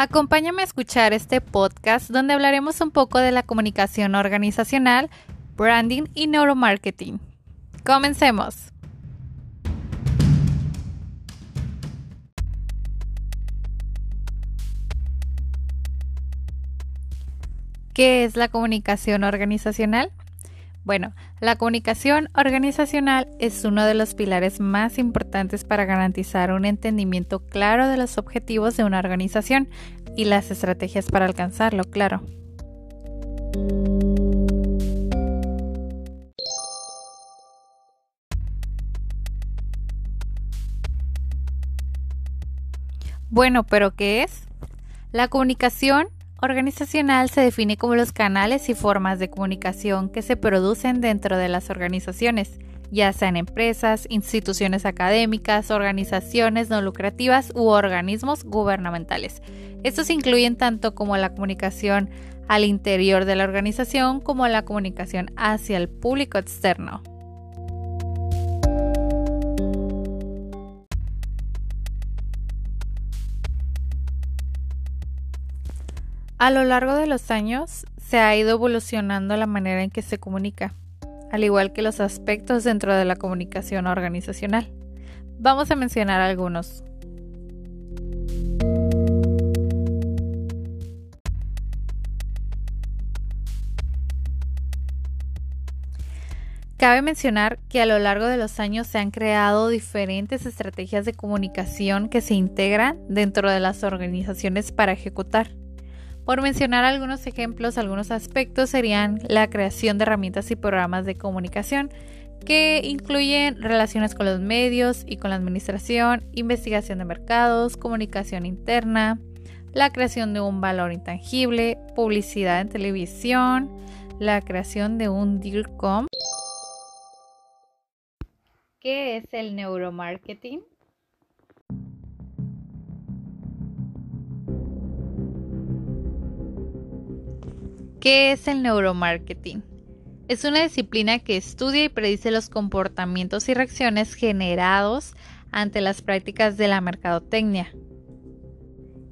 Acompáñame a escuchar este podcast donde hablaremos un poco de la comunicación organizacional, branding y neuromarketing. Comencemos. ¿Qué es la comunicación organizacional? Bueno, la comunicación organizacional es uno de los pilares más importantes para garantizar un entendimiento claro de los objetivos de una organización y las estrategias para alcanzarlo, claro. Bueno, pero ¿qué es? La comunicación Organizacional se define como los canales y formas de comunicación que se producen dentro de las organizaciones, ya sean empresas, instituciones académicas, organizaciones no lucrativas u organismos gubernamentales. Estos incluyen tanto como la comunicación al interior de la organización como la comunicación hacia el público externo. A lo largo de los años se ha ido evolucionando la manera en que se comunica, al igual que los aspectos dentro de la comunicación organizacional. Vamos a mencionar algunos. Cabe mencionar que a lo largo de los años se han creado diferentes estrategias de comunicación que se integran dentro de las organizaciones para ejecutar. Por mencionar algunos ejemplos, algunos aspectos serían la creación de herramientas y programas de comunicación que incluyen relaciones con los medios y con la administración, investigación de mercados, comunicación interna, la creación de un valor intangible, publicidad en televisión, la creación de un DIRCOM. ¿Qué es el neuromarketing? ¿Qué es el neuromarketing? Es una disciplina que estudia y predice los comportamientos y reacciones generados ante las prácticas de la mercadotecnia.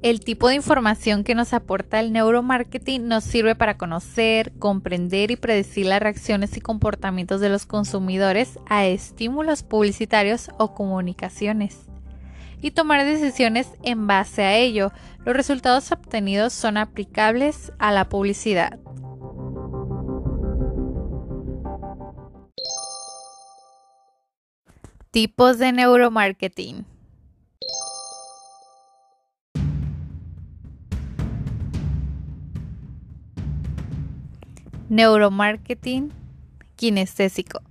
El tipo de información que nos aporta el neuromarketing nos sirve para conocer, comprender y predecir las reacciones y comportamientos de los consumidores a estímulos publicitarios o comunicaciones y tomar decisiones en base a ello. Los resultados obtenidos son aplicables a la publicidad. Tipos de neuromarketing. Neuromarketing kinestésico.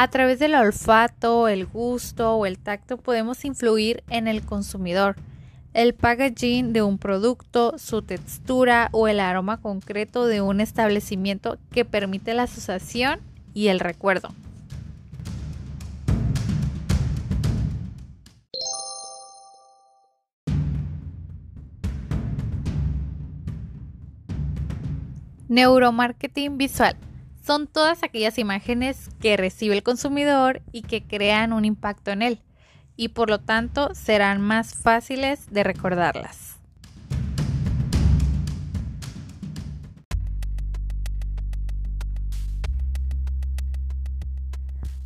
A través del olfato, el gusto o el tacto podemos influir en el consumidor. El packaging de un producto, su textura o el aroma concreto de un establecimiento que permite la asociación y el recuerdo. Neuromarketing visual son todas aquellas imágenes que recibe el consumidor y que crean un impacto en él y por lo tanto serán más fáciles de recordarlas.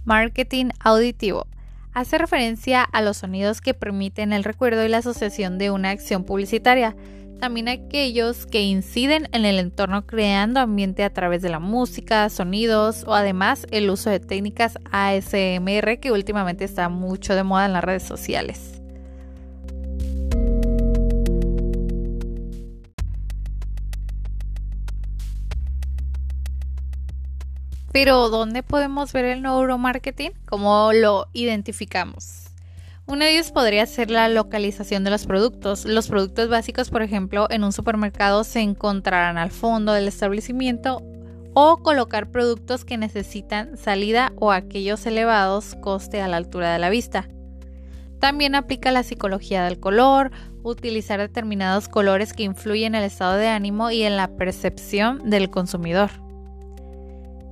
Marketing auditivo. Hace referencia a los sonidos que permiten el recuerdo y la asociación de una acción publicitaria también aquellos que inciden en el entorno creando ambiente a través de la música, sonidos o además el uso de técnicas ASMR que últimamente está mucho de moda en las redes sociales. Pero ¿dónde podemos ver el neuromarketing? ¿Cómo lo identificamos? Uno de ellos podría ser la localización de los productos. Los productos básicos, por ejemplo, en un supermercado se encontrarán al fondo del establecimiento o colocar productos que necesitan salida o aquellos elevados coste a la altura de la vista. También aplica la psicología del color, utilizar determinados colores que influyen en el estado de ánimo y en la percepción del consumidor.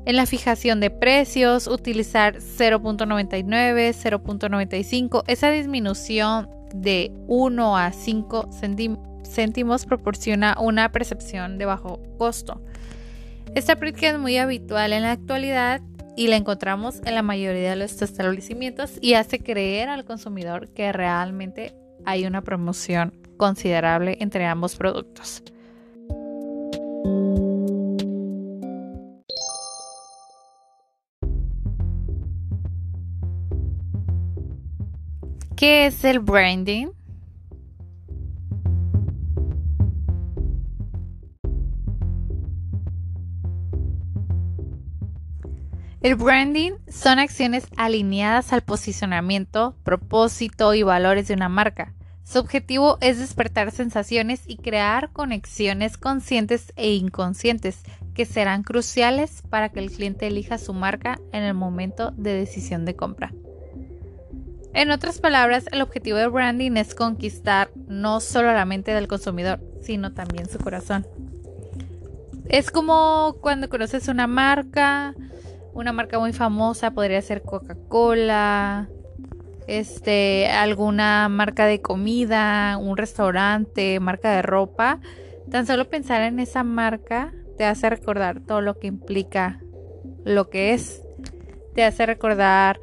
En la fijación de precios, utilizar 0.99, 0.95, esa disminución de 1 a 5 céntimos proporciona una percepción de bajo costo. Esta práctica es muy habitual en la actualidad y la encontramos en la mayoría de los establecimientos y hace creer al consumidor que realmente hay una promoción considerable entre ambos productos. ¿Qué es el branding? El branding son acciones alineadas al posicionamiento, propósito y valores de una marca. Su objetivo es despertar sensaciones y crear conexiones conscientes e inconscientes que serán cruciales para que el cliente elija su marca en el momento de decisión de compra. En otras palabras, el objetivo del branding es conquistar no solo la mente del consumidor, sino también su corazón. Es como cuando conoces una marca, una marca muy famosa podría ser Coca-Cola, este, alguna marca de comida, un restaurante, marca de ropa. Tan solo pensar en esa marca te hace recordar todo lo que implica lo que es. Te hace recordar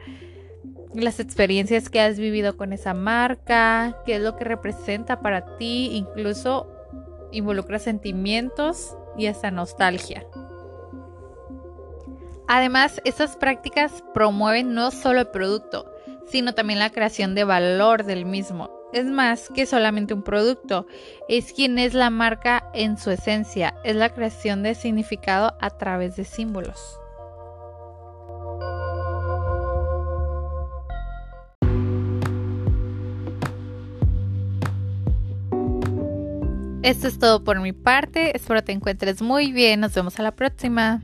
las experiencias que has vivido con esa marca, qué es lo que representa para ti, incluso involucra sentimientos y hasta nostalgia. Además, estas prácticas promueven no solo el producto, sino también la creación de valor del mismo. Es más que solamente un producto, es quien es la marca en su esencia, es la creación de significado a través de símbolos. Esto es todo por mi parte, espero te encuentres muy bien, nos vemos a la próxima.